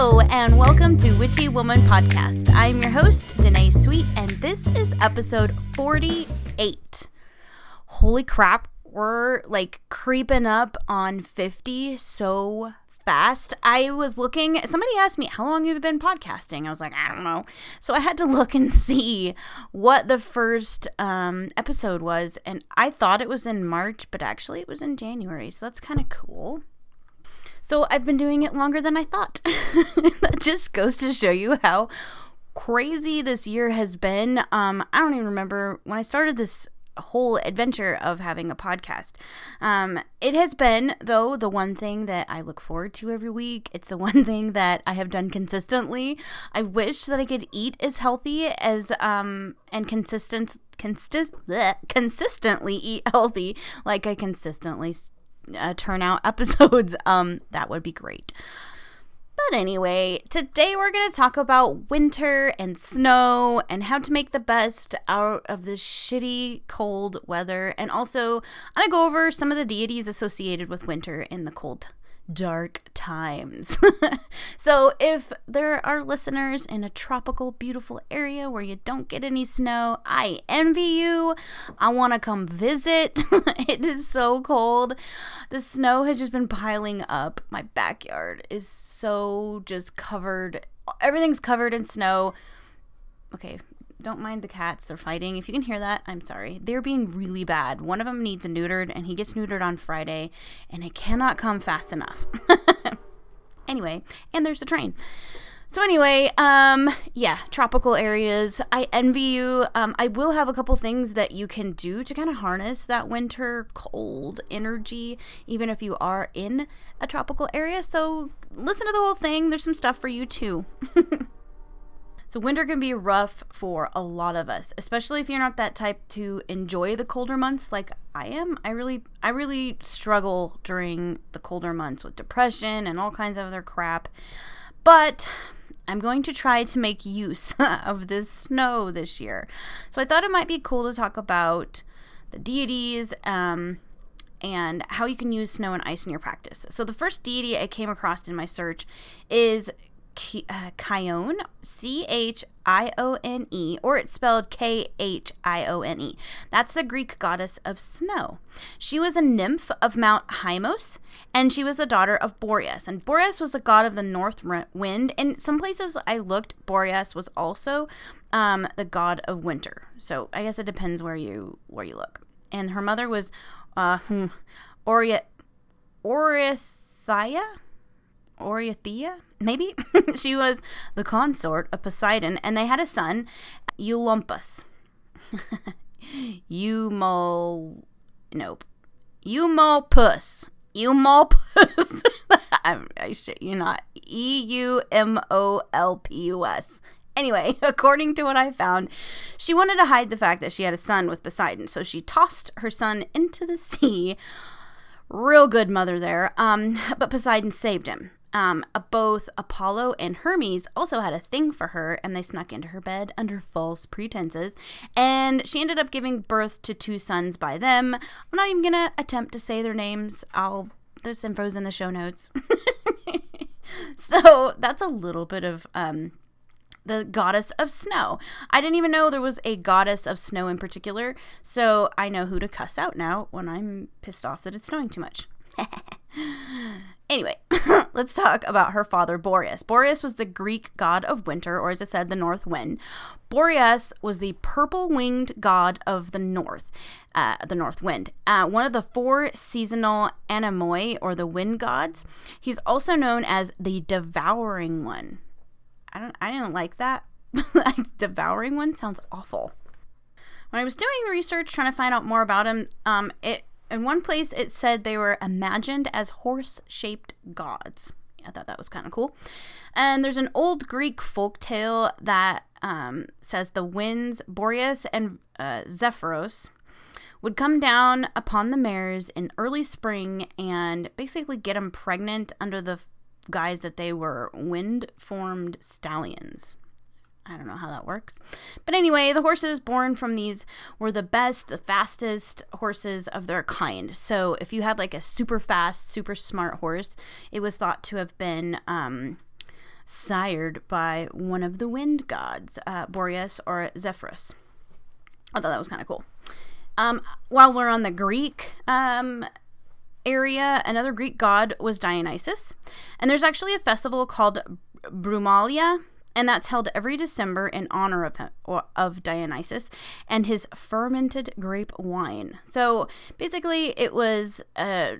Hello, and welcome to Witchy Woman Podcast. I'm your host, Danae Sweet, and this is episode 48. Holy crap, we're like creeping up on 50 so fast. I was looking, somebody asked me, How long have you been podcasting? I was like, I don't know. So I had to look and see what the first um, episode was, and I thought it was in March, but actually it was in January. So that's kind of cool. So I've been doing it longer than I thought. that just goes to show you how crazy this year has been. Um, I don't even remember when I started this whole adventure of having a podcast. Um, it has been, though, the one thing that I look forward to every week. It's the one thing that I have done consistently. I wish that I could eat as healthy as um, and consistent. Consist- bleh, consistently eat healthy like I consistently uh, turn out episodes, um, that would be great. But anyway, today we're going to talk about winter and snow and how to make the best out of this shitty cold weather. And also, I'm going to go over some of the deities associated with winter in the cold dark times. so, if there are listeners in a tropical, beautiful area where you don't get any snow, I envy you. I want to come visit. it is so cold. The snow has just been piling up. My backyard is so just covered. Everything's covered in snow. Okay, don't mind the cats. They're fighting. If you can hear that, I'm sorry. They're being really bad. One of them needs a neutered, and he gets neutered on Friday, and it cannot come fast enough. anyway, and there's the train. So anyway, um, yeah, tropical areas. I envy you. Um, I will have a couple things that you can do to kind of harness that winter cold energy, even if you are in a tropical area. So listen to the whole thing. There's some stuff for you too. So winter can be rough for a lot of us, especially if you're not that type to enjoy the colder months like I am. I really I really struggle during the colder months with depression and all kinds of other crap. But I'm going to try to make use of this snow this year. So I thought it might be cool to talk about the deities um, and how you can use snow and ice in your practice. So the first deity I came across in my search is Uh, C H I O N E, or it's spelled K H I O N E. That's the Greek goddess of snow. She was a nymph of Mount Hymos, and she was the daughter of Boreas. And Boreas was the god of the north wind. And some places I looked, Boreas was also um, the god of winter. So I guess it depends where you where you look. And her mother was uh, hmm, Orithia Oreithia, maybe? she was the consort of Poseidon, and they had a son, Eulopus. Eumol. Nope. Eumolpus. Eumolpus. I, I shit you not. E U M O L P U S. Anyway, according to what I found, she wanted to hide the fact that she had a son with Poseidon, so she tossed her son into the sea. Real good mother there. Um, but Poseidon saved him. Um, both Apollo and Hermes also had a thing for her, and they snuck into her bed under false pretenses. And she ended up giving birth to two sons by them. I'm not even gonna attempt to say their names. I'll there's infos in the show notes. so that's a little bit of um, the goddess of snow. I didn't even know there was a goddess of snow in particular, so I know who to cuss out now when I'm pissed off that it's snowing too much. Anyway, let's talk about her father, Boreas. Boreas was the Greek god of winter, or as it said, the north wind. Boreas was the purple winged god of the north, uh, the north wind. Uh, one of the four seasonal anemoi, or the wind gods. He's also known as the devouring one. I don't, I didn't like that. devouring one sounds awful. When I was doing research trying to find out more about him, um, it in one place it said they were imagined as horse shaped gods. I thought that was kind of cool. And there's an old Greek folk tale that um, says the winds, Boreas and uh, Zephyros, would come down upon the mares in early spring and basically get them pregnant under the guise that they were wind formed stallions. I don't know how that works. But anyway, the horses born from these were the best, the fastest horses of their kind. So if you had like a super fast, super smart horse, it was thought to have been um, sired by one of the wind gods, uh, Boreas or Zephyrus. I thought that was kind of cool. Um, while we're on the Greek um, area, another Greek god was Dionysus. And there's actually a festival called Brumalia, and that's held every December in honor of of Dionysus and his fermented grape wine. So basically, it was a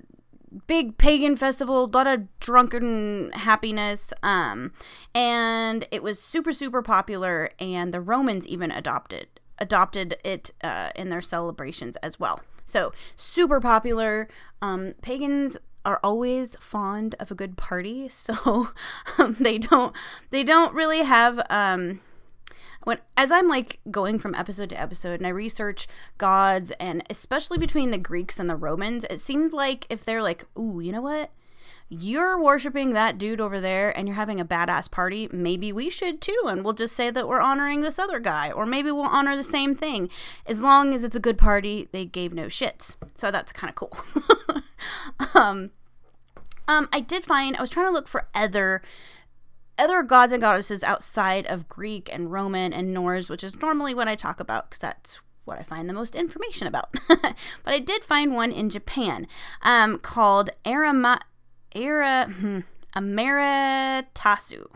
big pagan festival, a lot of drunken happiness, um, and it was super super popular. And the Romans even adopted adopted it uh, in their celebrations as well. So super popular. Um, pagans are always fond of a good party, so um, they don't they don't really have um, when as I'm like going from episode to episode and I research gods and especially between the Greeks and the Romans, it seemed like if they're like, ooh, you know what? you're worshiping that dude over there and you're having a badass party, maybe we should too. And we'll just say that we're honoring this other guy. Or maybe we'll honor the same thing. As long as it's a good party, they gave no shits. So that's kind of cool. um, um, I did find, I was trying to look for other other gods and goddesses outside of Greek and Roman and Norse, which is normally what I talk about because that's what I find the most information about. but I did find one in Japan um, called Arama- Era, hmm, Ameratasu.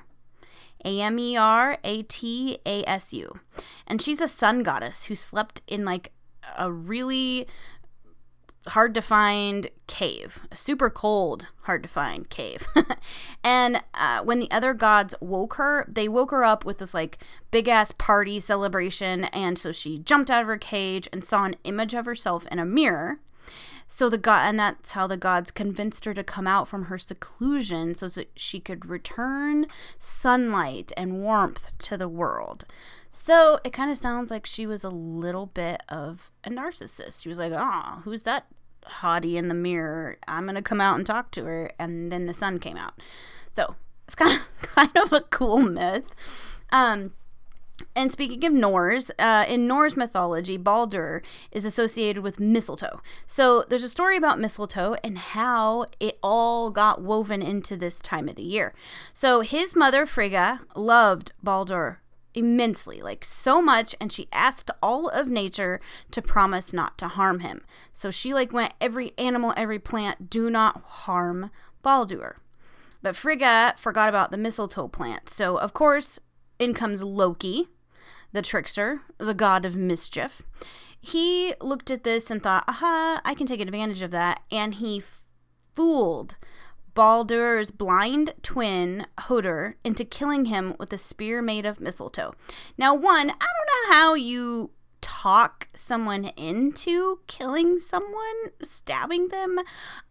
A M E R A T A S U. And she's a sun goddess who slept in like a really hard to find cave, a super cold, hard to find cave. and uh, when the other gods woke her, they woke her up with this like big ass party celebration. And so she jumped out of her cage and saw an image of herself in a mirror. So the god, and that's how the gods convinced her to come out from her seclusion so that she could return sunlight and warmth to the world. So it kind of sounds like she was a little bit of a narcissist. She was like, "Ah, oh, who's that hottie in the mirror? I'm gonna come out and talk to her." And then the sun came out. So it's kind of kind of a cool myth. Um, and speaking of Norse, uh, in Norse mythology, Baldur is associated with mistletoe. So there's a story about mistletoe and how it all got woven into this time of the year. So his mother, Frigga, loved Baldur immensely, like so much, and she asked all of nature to promise not to harm him. So she like went every animal, every plant, do not harm Baldur. But Frigga forgot about the mistletoe plant. So of course, in comes Loki, the trickster, the god of mischief. He looked at this and thought, aha, I can take advantage of that. And he fooled Baldur's blind twin, Hodur, into killing him with a spear made of mistletoe. Now, one, I don't know how you talk someone into killing someone, stabbing them.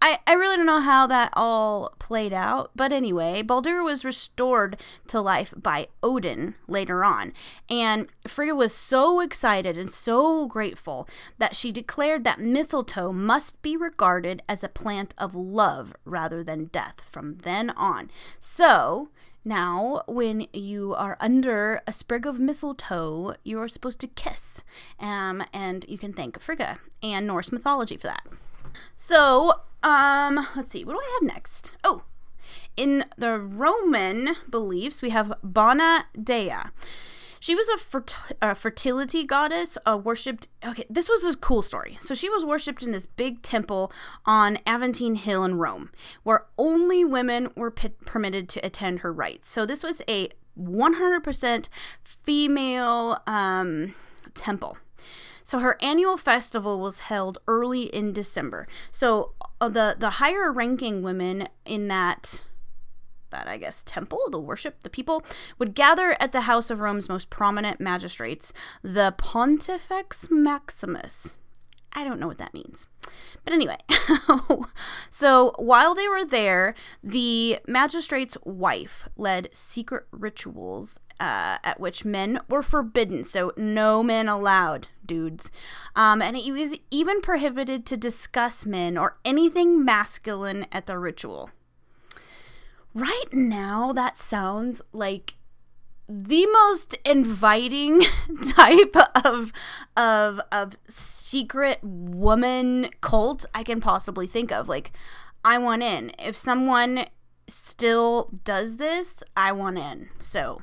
I, I really don't know how that all played out. But anyway, Baldur was restored to life by Odin later on. And Frigga was so excited and so grateful that she declared that mistletoe must be regarded as a plant of love rather than death from then on. So, now, when you are under a sprig of mistletoe, you are supposed to kiss. Um, and you can thank Frigga and Norse mythology for that. So, um, let's see, what do I have next? Oh, in the Roman beliefs, we have Bona Dea. She was a, fert- a fertility goddess, uh, worshipped. Okay, this was a cool story. So she was worshipped in this big temple on Aventine Hill in Rome, where only women were p- permitted to attend her rites. So this was a 100% female um, temple. So her annual festival was held early in December. So uh, the the higher ranking women in that that I guess temple, the worship, the people would gather at the house of Rome's most prominent magistrates, the Pontifex Maximus. I don't know what that means. But anyway, so while they were there, the magistrate's wife led secret rituals uh, at which men were forbidden. So no men allowed, dudes. Um, and it was even prohibited to discuss men or anything masculine at the ritual right now that sounds like the most inviting type of of of secret woman cult I can possibly think of. Like I want in. If someone still does this, I want in. So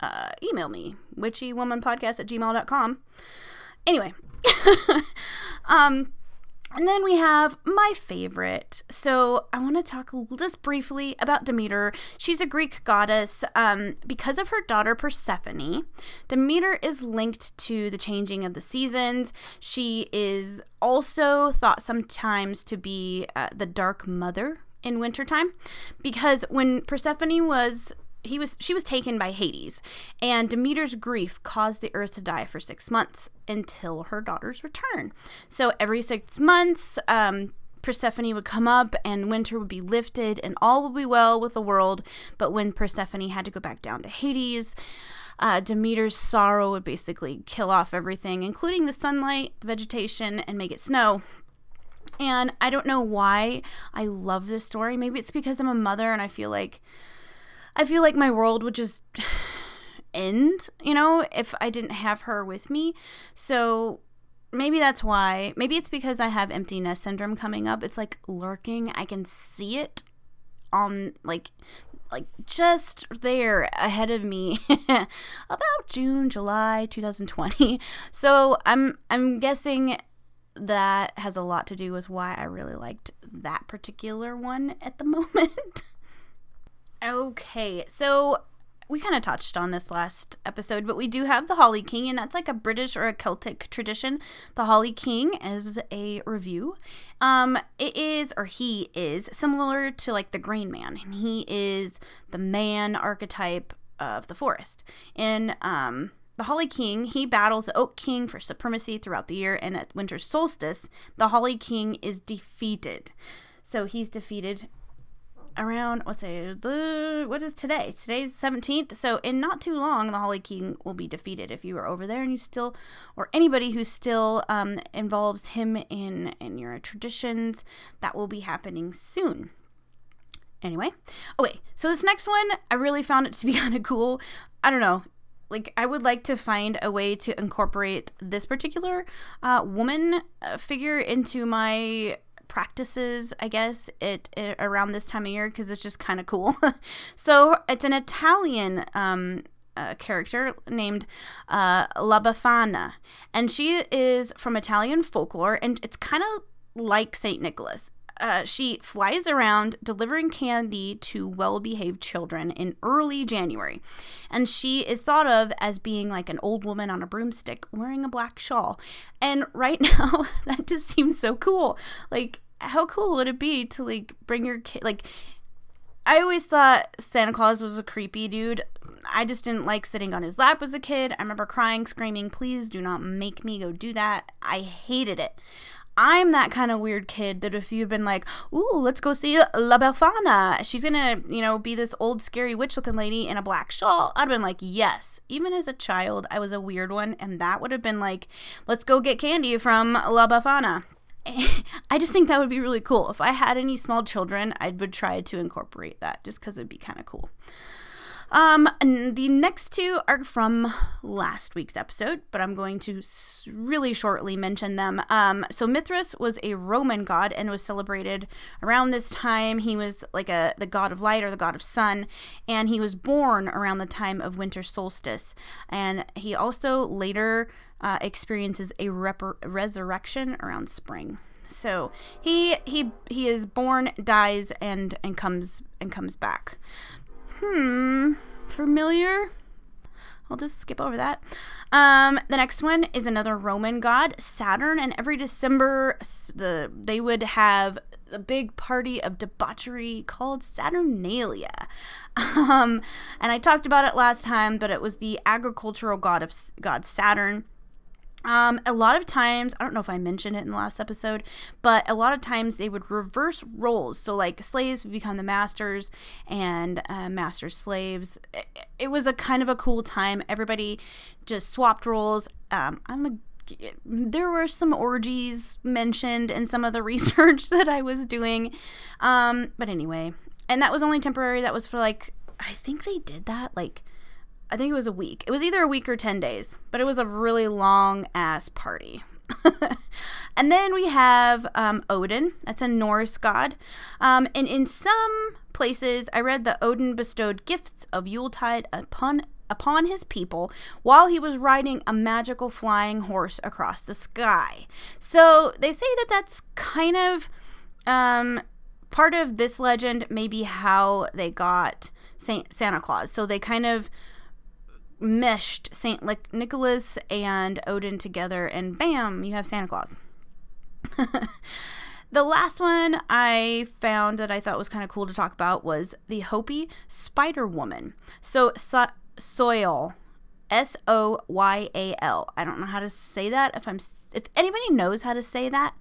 uh, email me, witchywomanpodcast at gmail.com. Anyway, um, and then we have my favorite. So I want to talk just briefly about Demeter. She's a Greek goddess. Um, because of her daughter Persephone, Demeter is linked to the changing of the seasons. She is also thought sometimes to be uh, the dark mother in wintertime because when Persephone was he was she was taken by Hades, and Demeter's grief caused the earth to die for six months until her daughter's return. So every six months, um, Persephone would come up and winter would be lifted and all would be well with the world. But when Persephone had to go back down to Hades, uh, Demeter's sorrow would basically kill off everything, including the sunlight, the vegetation, and make it snow. And I don't know why I love this story. Maybe it's because I'm a mother and I feel like I feel like my world would just end, you know, if I didn't have her with me. So maybe that's why. Maybe it's because I have empty nest syndrome coming up. It's like lurking. I can see it on like like just there ahead of me about June, July 2020. So I'm I'm guessing that has a lot to do with why I really liked that particular one at the moment. Okay, so we kind of touched on this last episode, but we do have the Holly King, and that's like a British or a Celtic tradition. The Holly King is a review. Um, it is, or he is, similar to like the Green Man, and he is the man archetype of the forest. In um, the Holly King, he battles the Oak King for supremacy throughout the year, and at winter solstice, the Holly King is defeated. So he's defeated around what's it the what is today? Today's 17th so in not too long the holly king will be defeated if you are over there and you still or anybody who still um, involves him in in your traditions that will be happening soon. Anyway oh wait so this next one i really found it to be kind of cool. I don't know like i would like to find a way to incorporate this particular uh, woman uh, figure into my practices, I guess, it, it around this time of year because it's just kind of cool. so it's an Italian um, uh, character named uh, La Befana, and she is from Italian folklore, and it's kind of like Saint Nicholas. Uh, she flies around delivering candy to well behaved children in early January. And she is thought of as being like an old woman on a broomstick wearing a black shawl. And right now, that just seems so cool. Like, how cool would it be to like bring your kid? Like, I always thought Santa Claus was a creepy dude. I just didn't like sitting on his lap as a kid. I remember crying, screaming, please do not make me go do that. I hated it. I'm that kind of weird kid that if you'd been like, ooh, let's go see La Befana, she's gonna, you know, be this old scary witch looking lady in a black shawl, I'd been like, yes. Even as a child, I was a weird one, and that would have been like, let's go get candy from La Befana. I just think that would be really cool. If I had any small children, I would try to incorporate that just because it'd be kind of cool. Um, the next two are from last week's episode, but I'm going to really shortly mention them. Um, so Mithras was a Roman god and was celebrated around this time. He was like a the god of light or the god of sun, and he was born around the time of winter solstice. And he also later uh, experiences a rep- resurrection around spring. So he he he is born, dies, and and comes and comes back. Hmm, familiar? I'll just skip over that. Um, the next one is another Roman god, Saturn, and every December the they would have a big party of debauchery called Saturnalia. Um, and I talked about it last time, but it was the agricultural god of god Saturn um, a lot of times, I don't know if I mentioned it in the last episode, but a lot of times they would reverse roles. So, like, slaves would become the masters and uh, slaves. It, it, was a kind of a cool time. Everybody just swapped roles. Um, I'm a there were some orgies mentioned in some of the research that I was doing. Um, but anyway, and that was only temporary. That was for like, I think they did that like I think it was a week. It was either a week or 10 days, but it was a really long ass party. and then we have um, Odin. That's a Norse god. Um, and in some places, I read that Odin bestowed gifts of Yuletide upon upon his people while he was riding a magical flying horse across the sky. So they say that that's kind of um, part of this legend, maybe how they got Saint Santa Claus. So they kind of meshed Saint like Nicholas and Odin together, and bam, you have Santa Claus. the last one I found that I thought was kind of cool to talk about was the Hopi Spider Woman. So, so Soyal, S O Y A L. I don't know how to say that. If I'm, if anybody knows how to say that,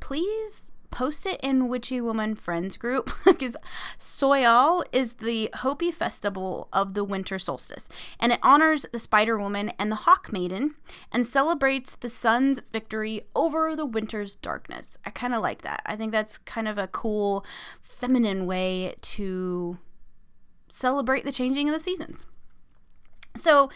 please post it in Witchy Woman Friends group because Soyal is the Hopi festival of the winter solstice, and it honors the Spider Woman and the Hawk Maiden and celebrates the sun's victory over the winter's darkness. I kind of like that. I think that's kind of a cool feminine way to celebrate the changing of the seasons. So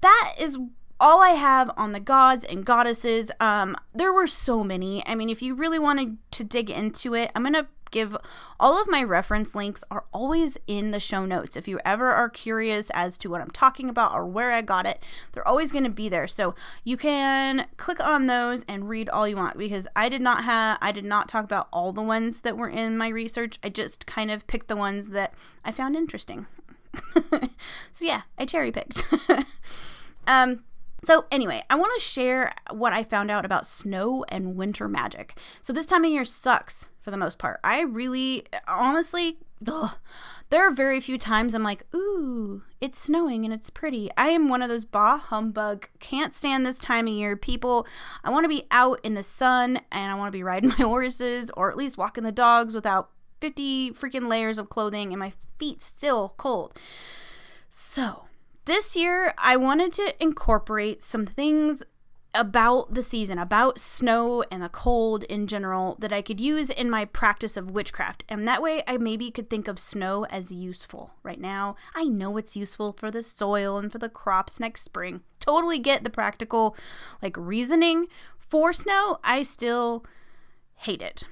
that is all I have on the gods and goddesses. Um, there were so many. I mean, if you really wanted to dig into it, I'm gonna give all of my reference links are always in the show notes. If you ever are curious as to what I'm talking about or where I got it, they're always going to be there. So you can click on those and read all you want because I did not have I did not talk about all the ones that were in my research. I just kind of picked the ones that I found interesting. so yeah, I cherry picked. um so, anyway, I want to share what I found out about snow and winter magic. So, this time of year sucks for the most part. I really, honestly, ugh, there are very few times I'm like, ooh, it's snowing and it's pretty. I am one of those bah humbug, can't stand this time of year people. I want to be out in the sun and I want to be riding my horses or at least walking the dogs without 50 freaking layers of clothing and my feet still cold. So, this year, I wanted to incorporate some things about the season, about snow and the cold in general, that I could use in my practice of witchcraft. And that way, I maybe could think of snow as useful. Right now, I know it's useful for the soil and for the crops next spring. Totally get the practical, like, reasoning for snow. I still hate it.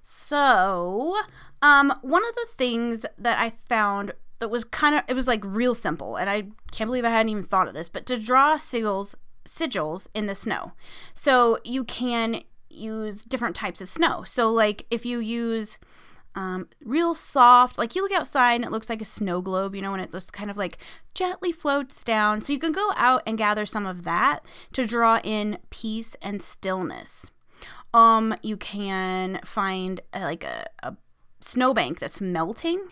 So, um, one of the things that I found that was kind of it was like real simple and i can't believe i hadn't even thought of this but to draw sigils sigils in the snow. So you can use different types of snow. So like if you use um, real soft like you look outside and it looks like a snow globe you know and it just kind of like gently floats down. So you can go out and gather some of that to draw in peace and stillness. Um you can find uh, like a, a snowbank that's melting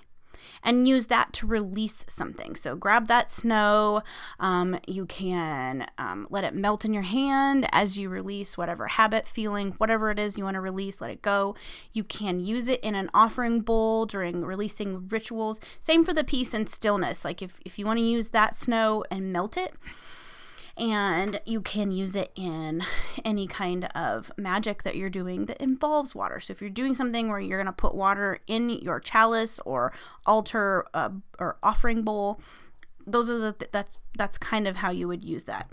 and use that to release something. So grab that snow. Um, you can um, let it melt in your hand as you release whatever habit, feeling, whatever it is you want to release, let it go. You can use it in an offering bowl during releasing rituals. Same for the peace and stillness. Like if, if you want to use that snow and melt it, and you can use it in any kind of magic that you're doing that involves water. So if you're doing something where you're going to put water in your chalice or altar uh, or offering bowl, those are the th- that's that's kind of how you would use that.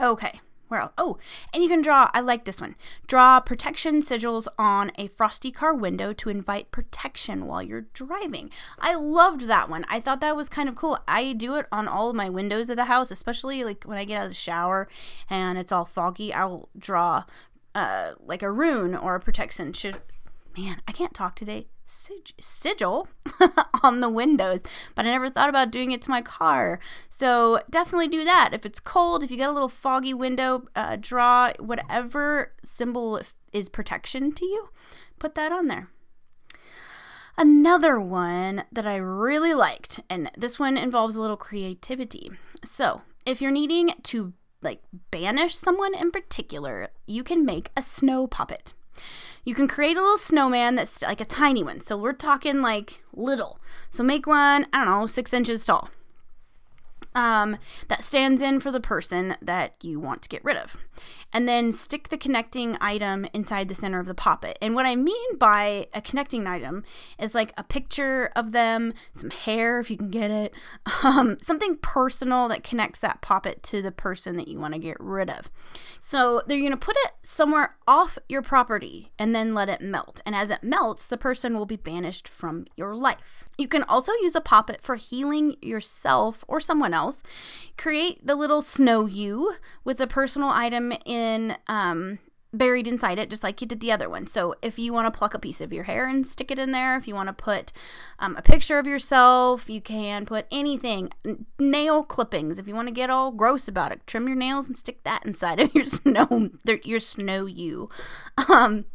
Okay. Where else? Oh, and you can draw, I like this one. Draw protection sigils on a frosty car window to invite protection while you're driving. I loved that one. I thought that was kind of cool. I do it on all of my windows of the house, especially like when I get out of the shower and it's all foggy. I'll draw uh, like a rune or a protection. Should, man, I can't talk today sig- sigil on the windows, but I never thought about doing it to my car. So definitely do that. If it's cold, if you get a little foggy window, uh, draw whatever symbol is protection to you, put that on there. Another one that I really liked, and this one involves a little creativity. So, if you're needing to like banish someone in particular, you can make a snow poppet. You can create a little snowman that's like a tiny one. So we're talking like little. So make one, I don't know, six inches tall. Um, that stands in for the person that you want to get rid of. And then stick the connecting item inside the center of the poppet. And what I mean by a connecting item is like a picture of them, some hair if you can get it, um, something personal that connects that poppet to the person that you want to get rid of. So they're going to put it somewhere off your property and then let it melt. And as it melts, the person will be banished from your life. You can also use a poppet for healing yourself or someone else else. Create the little snow you with a personal item in um, buried inside it, just like you did the other one. So if you want to pluck a piece of your hair and stick it in there, if you want to put um, a picture of yourself, you can put anything, nail clippings. If you want to get all gross about it, trim your nails and stick that inside of your snow, your snow you. Um,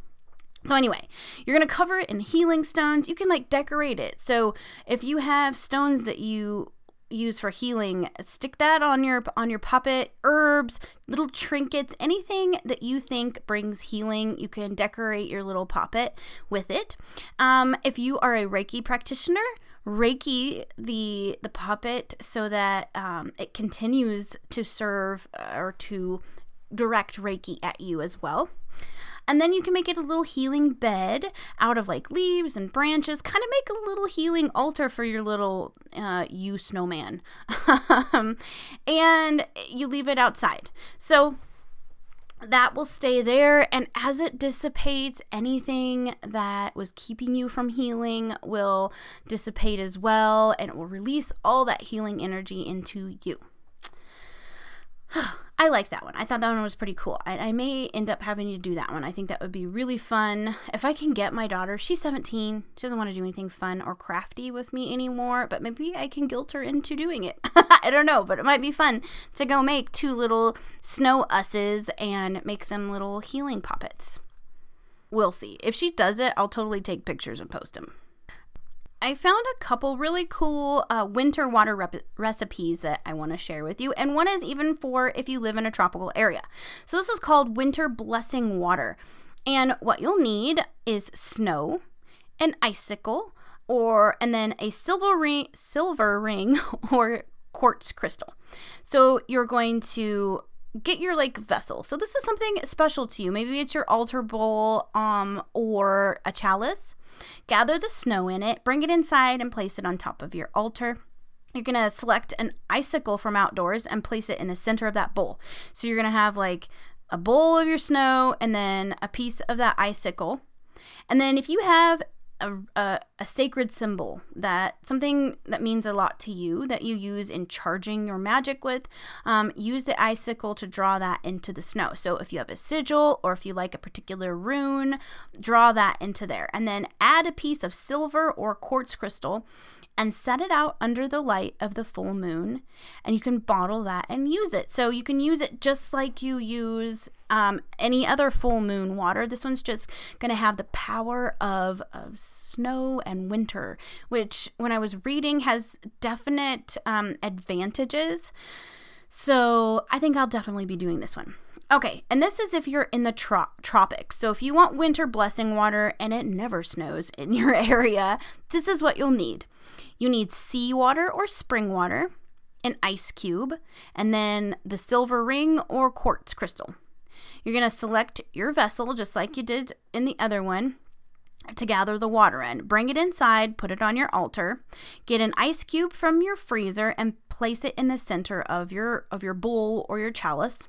so anyway, you're going to cover it in healing stones. You can like decorate it. So if you have stones that you use for healing stick that on your on your poppet herbs little trinkets anything that you think brings healing you can decorate your little poppet with it. Um, if you are a reiki practitioner reiki the the poppet so that um, it continues to serve uh, or to direct reiki at you as well and then you can make it a little healing bed out of like leaves and branches. Kind of make a little healing altar for your little uh, you snowman. and you leave it outside. So that will stay there and as it dissipates anything that was keeping you from healing will dissipate as well and it will release all that healing energy into you I like that one. I thought that one was pretty cool. I, I, may end up having to do that one. I think that would be really fun. If I can get my daughter, she's 17. She doesn't want to do anything fun or crafty with me anymore, but maybe I can guilt her into doing it. I don't know, but it might be fun to go make two little snow usses and make them little healing poppets. We'll see. If she does it, I'll totally take pictures and post them. I found a couple really cool uh, winter water rep- recipes that I want to share with you, and one is even for if you live in a tropical area. So, this is called Winter Blessing Water. And what you'll need is snow, an icicle, or and then a silver ring, silver ring or quartz crystal. So, you're going to get your like vessel. So this is something special to you. Maybe it's your altar bowl um or a chalice. Gather the snow in it, bring it inside, and place it on top of your altar. You're going to select an icicle from outdoors and place it in the center of that bowl. So you're going to have like a bowl of your snow and then a piece of that icicle. And then if you have a, a, a, sacred symbol that something that means a lot to you that you use in charging your magic with um, use the icicle to draw that into the snow so if you have a sigil or if you like a particular rune draw that into there and then add a piece of silver or quartz crystal and set it out under the light of the full moon. And you can bottle that and use it. So you can use it just like you use um, any other full moon water. This one's just going to have the power of, of snow and winter, which when I was reading has definite um, advantages. So I think I'll definitely be doing this one. Okay, and this is if you're in the tro- tropics. So if you want winter blessing water and it never snows in your area, this is what you'll need. You need seawater or spring water, an ice cube, and then the silver ring or quartz crystal. You're going to select your vessel just like you did in the other one to gather the water in. Bring it inside, put it on your altar. Get an ice cube from your freezer and place it in the center of your of your bowl or your chalice.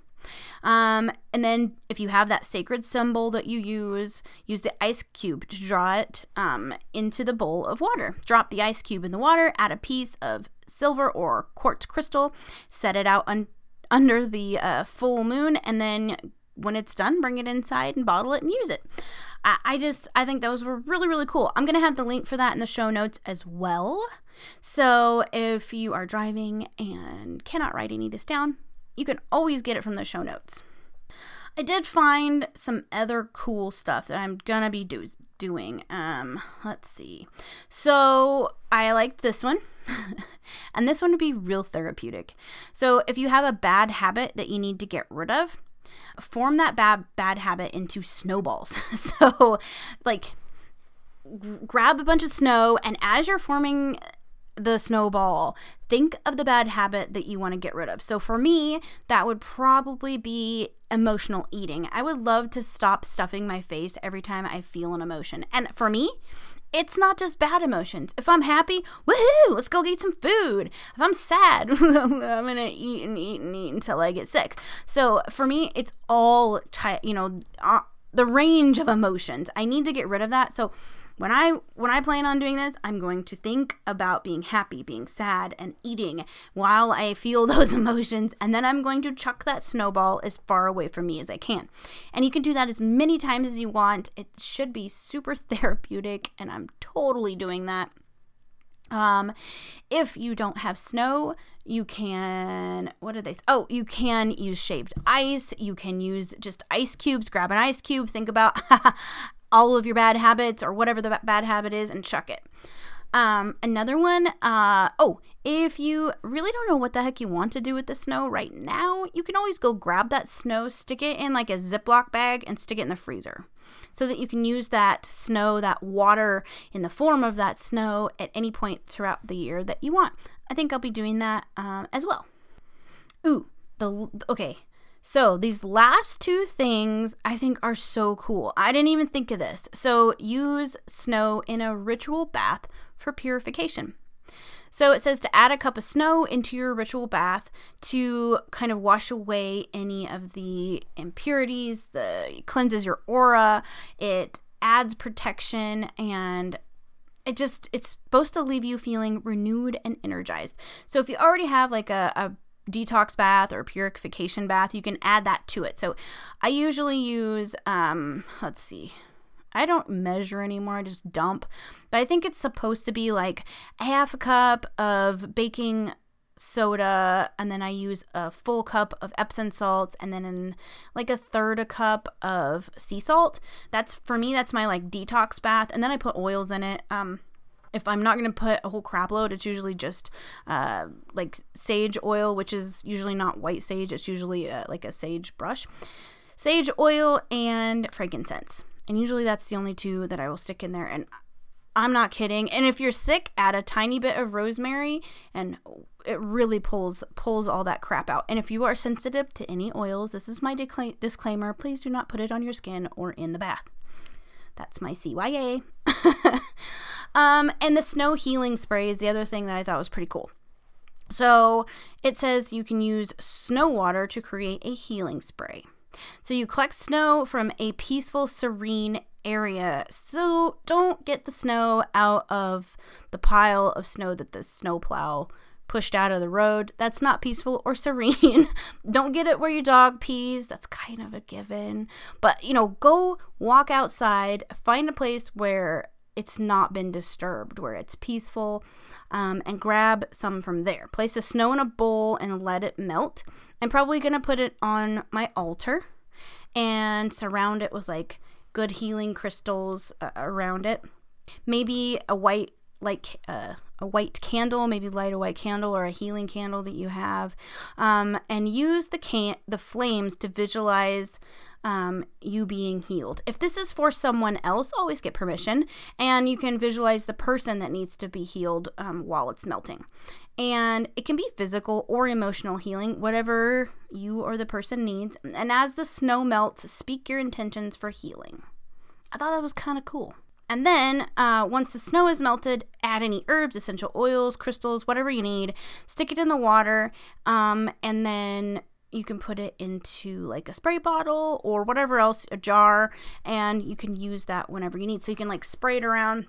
Um, and then if you have that sacred symbol that you use, use the ice cube to draw it um, into the bowl of water. Drop the ice cube in the water, add a piece of silver or quartz crystal, set it out un- under the uh, full moon, and then when it's done, bring it inside and bottle it and use it. I, I just, I think those were really, really cool. I'm going to have the link for that in the show notes as well. So if you are driving and cannot write any of this down, you can always get it from the show notes. I did find some other cool stuff that I'm gonna be do- doing. Um, let's see. So I liked this one, and this one would be real therapeutic. So if you have a bad habit that you need to get rid of, form that bad bad habit into snowballs. so, like, g- grab a bunch of snow, and as you're forming the snowball. Think of the bad habit that you want to get rid of. So for me, that would probably be emotional eating. I would love to stop stuffing my face every time I feel an emotion. And for me, it's not just bad emotions. If I'm happy, woohoo, let's go get some food. If I'm sad, I'm gonna eat and eat and eat until I get sick. So for me, it's all, ty- you know, uh, the range of emotions. I need to get rid of that. So when I when I plan on doing this, I'm going to think about being happy, being sad, and eating while I feel those emotions, and then I'm going to chuck that snowball as far away from me as I can. And you can do that as many times as you want. It should be super therapeutic, and I'm totally doing that. Um, if you don't have snow, you can, what are they? Oh, you can use shaved ice. You can use just ice cubes. Grab an ice cube. Think about all of your bad habits or whatever the bad habit is and chuck it. Um, another one, uh, oh, if you really don't know what the heck you want to do with the snow right now, you can always go grab that snow, stick it in like a Ziploc bag, and stick it in the freezer so that you can use that snow, that water in the form of that snow at any point throughout the year that you want. I think I'll be doing that um, as well. Ooh, the okay. So, these last two things I think are so cool. I didn't even think of this. So, use snow in a ritual bath for purification. So, it says to add a cup of snow into your ritual bath to kind of wash away any of the impurities, the cleanses your aura, it adds protection and it just it's supposed to leave you feeling renewed and energized so if you already have like a, a detox bath or purification bath, you can add that to it. So I usually use, um, let's see, I don't measure anymore, I just dump. But I think it's supposed to be like a half a cup of baking soda and then I use a full cup of Epsom salts and then in like a third a cup of sea salt. That's for me that's my like detox bath and then I put oils in it. Um if I'm not going to put a whole crap load, it's usually just uh, like sage oil, which is usually not white sage. It's usually uh, like a sage brush. Sage oil and frankincense. And usually that's the only two that I will stick in there. And I'm not kidding. And if you're sick, add a tiny bit of rosemary and it really pulls pulls all that crap out. And if you are sensitive to any oils, this is my decla- disclaimer. Please do not put it on your skin or in the bath. That's my CYA. Um, and the snow healing spray is the other thing that I thought was pretty cool. So it says you can use snow water to create a healing spray. So you collect snow from a peaceful, serene area. So don't get the snow out of the pile of snow that the snowplow pushed out of the road. That's not peaceful or serene. don't get it where your dog pees. That's kind of a given. But, you know, go walk outside, find a place where it's not been disturbed, where it's peaceful, um, and grab some from there. Place the snow in a bowl and let it melt. I'm probably going to put it on my altar and surround it with like good healing crystals uh, around it. Maybe a white, like uh, a white candle, maybe light a white candle or a healing candle that you have, um, and use the can the flames to visualize um, you being healed. If this is for someone else, always get permission, and you can visualize the person that needs to be healed um, while it's melting. And it can be physical or emotional healing, whatever you or the person needs. And as the snow melts, speak your intentions for healing. I thought that was kind of cool. And then, uh, once the snow is melted, add any herbs, essential oils, crystals, whatever you need. Stick it in the water, um, and then you can put it into like a spray bottle or whatever else, a jar, and you can use that whenever you need. So you can like spray it around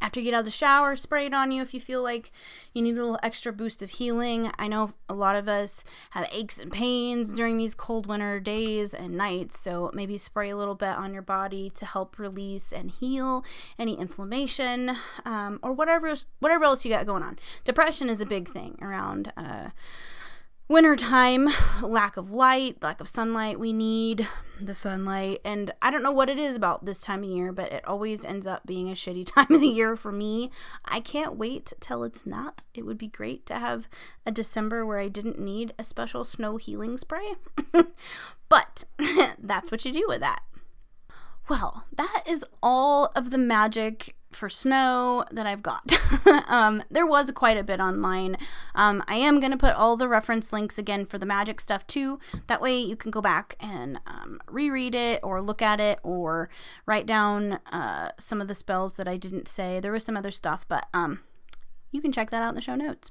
after you get out of the shower, spray it on you if you feel like you need a little extra boost of healing. I know a lot of us have aches and pains during these cold winter days and nights, so maybe spray a little bit on your body to help release and heal any inflammation um, or whatever whatever else you got going on. Depression is a big thing around. Uh, wintertime, lack of light, lack of sunlight. We need the sunlight. And I don't know what it is about this time of year, but it always ends up being a shitty time of the year for me. I can't wait till it's not. It would be great to have a December where I didn't need a special snow healing spray. but that's what you do with that. Well, that is all of the magic for snow that I've got. um, there was quite a bit online. Um, I am going to put all the reference links again for the magic stuff too. That way you can go back and um, reread it or look at it or write down uh, some of the spells that I didn't say. There was some other stuff, but um, you can check that out in the show notes.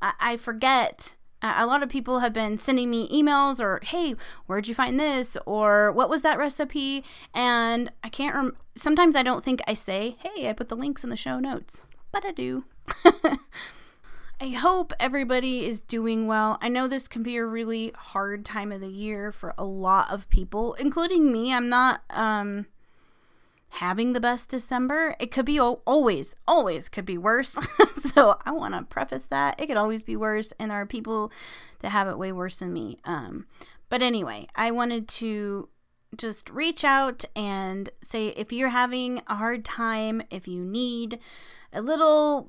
I, I forget a lot of people have been sending me emails or hey where'd you find this or what was that recipe and i can't rem- sometimes i don't think i say hey i put the links in the show notes but i do i hope everybody is doing well i know this can be a really hard time of the year for a lot of people including me i'm not um having the best December. It could be always, always could be worse. so I want to preface that it could always be worse, and there are people that have it way worse than me. Um, but anyway, I wanted to just reach out and say if you're having a hard time, if you need a little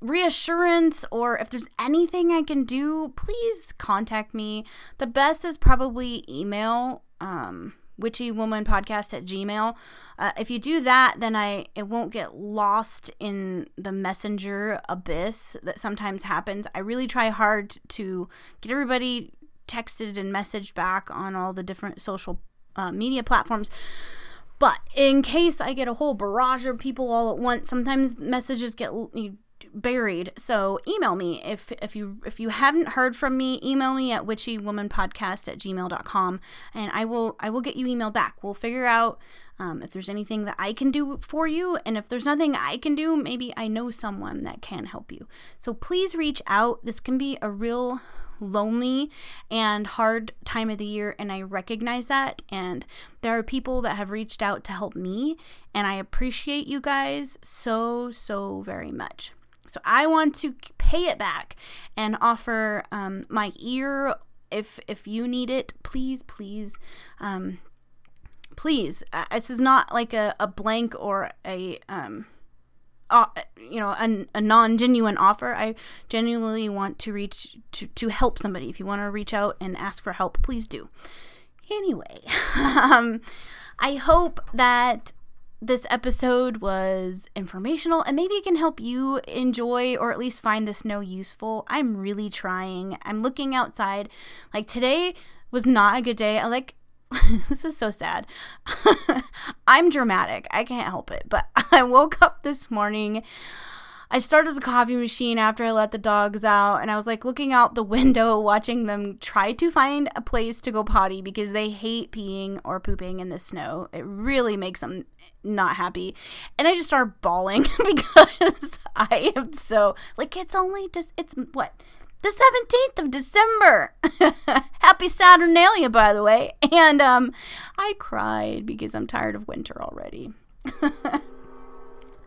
reassurance or if there's anything I can do, please contact me. The best is probably email. Um, witchywomanpodcast at gmail uh, if you do that then i it won't get lost in the messenger abyss that sometimes happens i really try hard to get everybody texted and messaged back on all the different social uh, media platforms but in case i get a whole barrage of people all at once sometimes messages get buried. So email me if if you if you haven't heard from me, email me at witchywomanpodcast at gmail.com and I will I will get you emailed back. We'll figure out um, if there's anything that I can do for you, and if there's nothing I can do, maybe I know someone that can help you. So please reach out. This can be a real lonely and hard time of the year, and I recognize that. And there are people that have reached out to help me, and I appreciate you guys so, so very much. So I want to pay it back and offer um, my ear if if you need it. Please, please, um, please. Uh, this is not like a, a blank or a um, uh, you know a, a non-genuine offer i genuinely want to reach to, to help somebody if you want to reach out and ask for help please do anyway um, i hope that this episode was informational and maybe it can help you enjoy or at least find the snow useful. I'm really trying. I'm looking outside. Like today was not a good day. I like this is so sad. I'm dramatic. I can't help it. But I woke up this morning I started the coffee machine after I let the dogs out, and I was like looking out the window, watching them try to find a place to go potty because they hate peeing or pooping in the snow. It really makes them not happy. And I just started bawling because I am so like it's only just it's what the 17th of December. Happy Saturnalia, by the way. And um, I cried because I'm tired of winter already.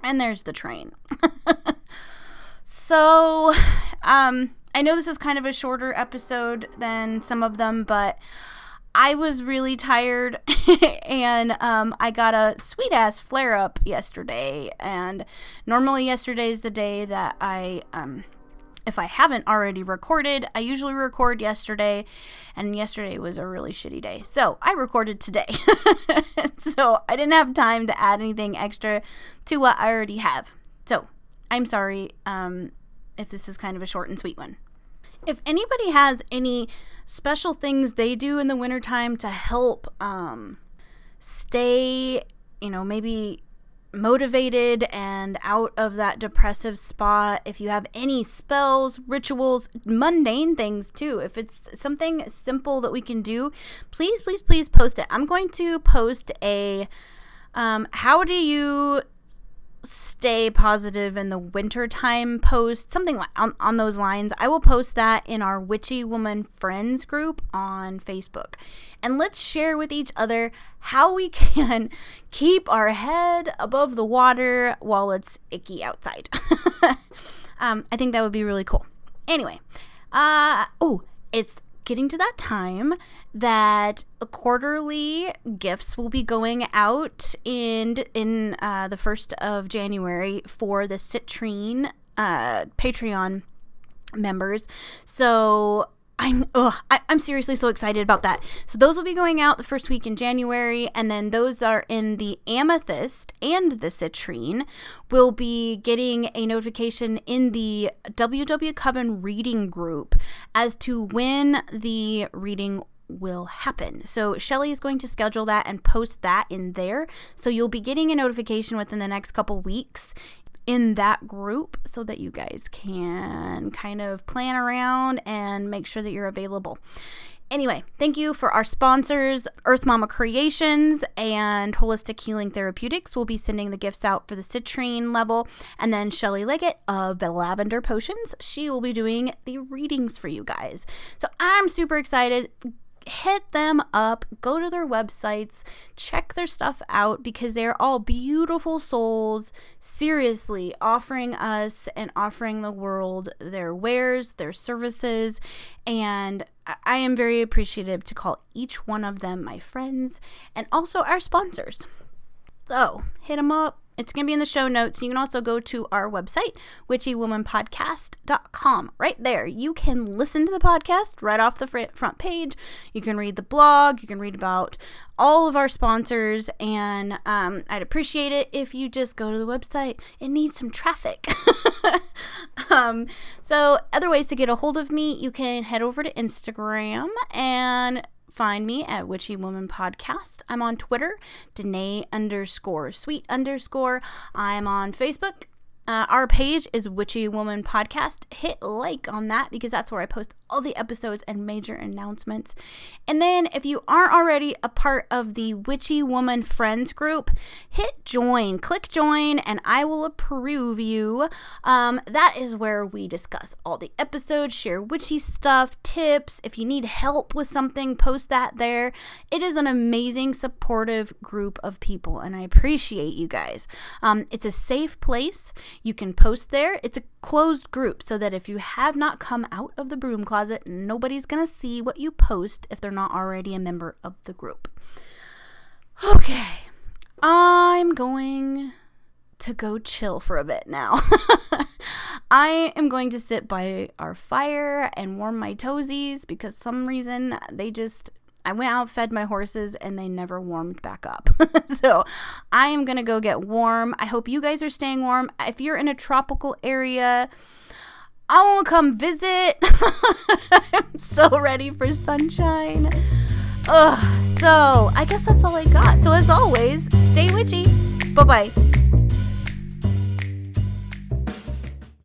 And there's the train. so, um, I know this is kind of a shorter episode than some of them, but I was really tired and um, I got a sweet ass flare up yesterday. And normally, yesterday is the day that I um, if I haven't already recorded, I usually record yesterday, and yesterday was a really shitty day. So I recorded today. so I didn't have time to add anything extra to what I already have. So I'm sorry um, if this is kind of a short and sweet one. If anybody has any special things they do in the wintertime to help um, stay, you know, maybe motivated and out of that depressive spot, if you have any spells, rituals, mundane things too, if it's something simple that we can do, please, please, please post it. I'm going to post a um, how do you stay positive in the wintertime post, something like on, on those lines. I will post that in our Witchy Woman Friends group on Facebook. And let's share with each other how we can keep our head above the water while it's icky outside. um, I think that would be really cool. Anyway, uh, oh, it's getting to that time that quarterly gifts will be going out in in uh, the first of January for the Citrine uh, Patreon members. So I'm ugh, I, am seriously so excited about that. So those will be going out the first week in January, and then those that are in the amethyst and the citrine will be getting a notification in the WW Coven reading group as to when the reading will happen. So Shelly is going to schedule that and post that in there. So you'll be getting a notification within the next couple weeks in that group so that you guys can kind of plan around and make sure that you're available. Anyway, thank you for our sponsors, Earth Mama Creations and Holistic Healing Therapeutics. We'll be sending the gifts out for the citrine level. And then Shelly Leggett of the Lavender Potions, she will be doing the readings for you guys. So I'm super excited hit them up, go to their websites, check their stuff out because they're all beautiful souls, seriously offering us and offering the world their wares, their services, and I am very appreciative to call each one of them my friends and also our sponsors. So, hit them up, it's going to be in the show notes. You can also go to our website, witchywomanpodcast.com. Right there, you can listen to the podcast right off the front page. You can read the blog. You can read about all of our sponsors. And um, I'd appreciate it if you just go to the website. It needs some traffic. um, so, other ways to get a hold of me, you can head over to Instagram and find me at Witchy Woman Podcast. I'm on Twitter, Danae underscore sweet underscore. I'm on Facebook uh, our page is Witchy Woman Podcast. Hit like on that because that's where I post all the episodes and major announcements. And then, if you aren't already a part of the Witchy Woman Friends group, hit join. Click join, and I will approve you. Um, that is where we discuss all the episodes, share witchy stuff, tips. If you need help with something, post that there. It is an amazing, supportive group of people, and I appreciate you guys. Um, it's a safe place. You can post there. It's a closed group so that if you have not come out of the broom closet, nobody's going to see what you post if they're not already a member of the group. Okay, I'm going to go chill for a bit now. I am going to sit by our fire and warm my toesies because some reason they just I went out, fed my horses, and they never warmed back up. so I am going to go get warm. I hope you guys are staying warm. If you're in a tropical area, I want to come visit. I'm so ready for sunshine. Ugh, so I guess that's all I got. So as always, stay witchy. Bye bye.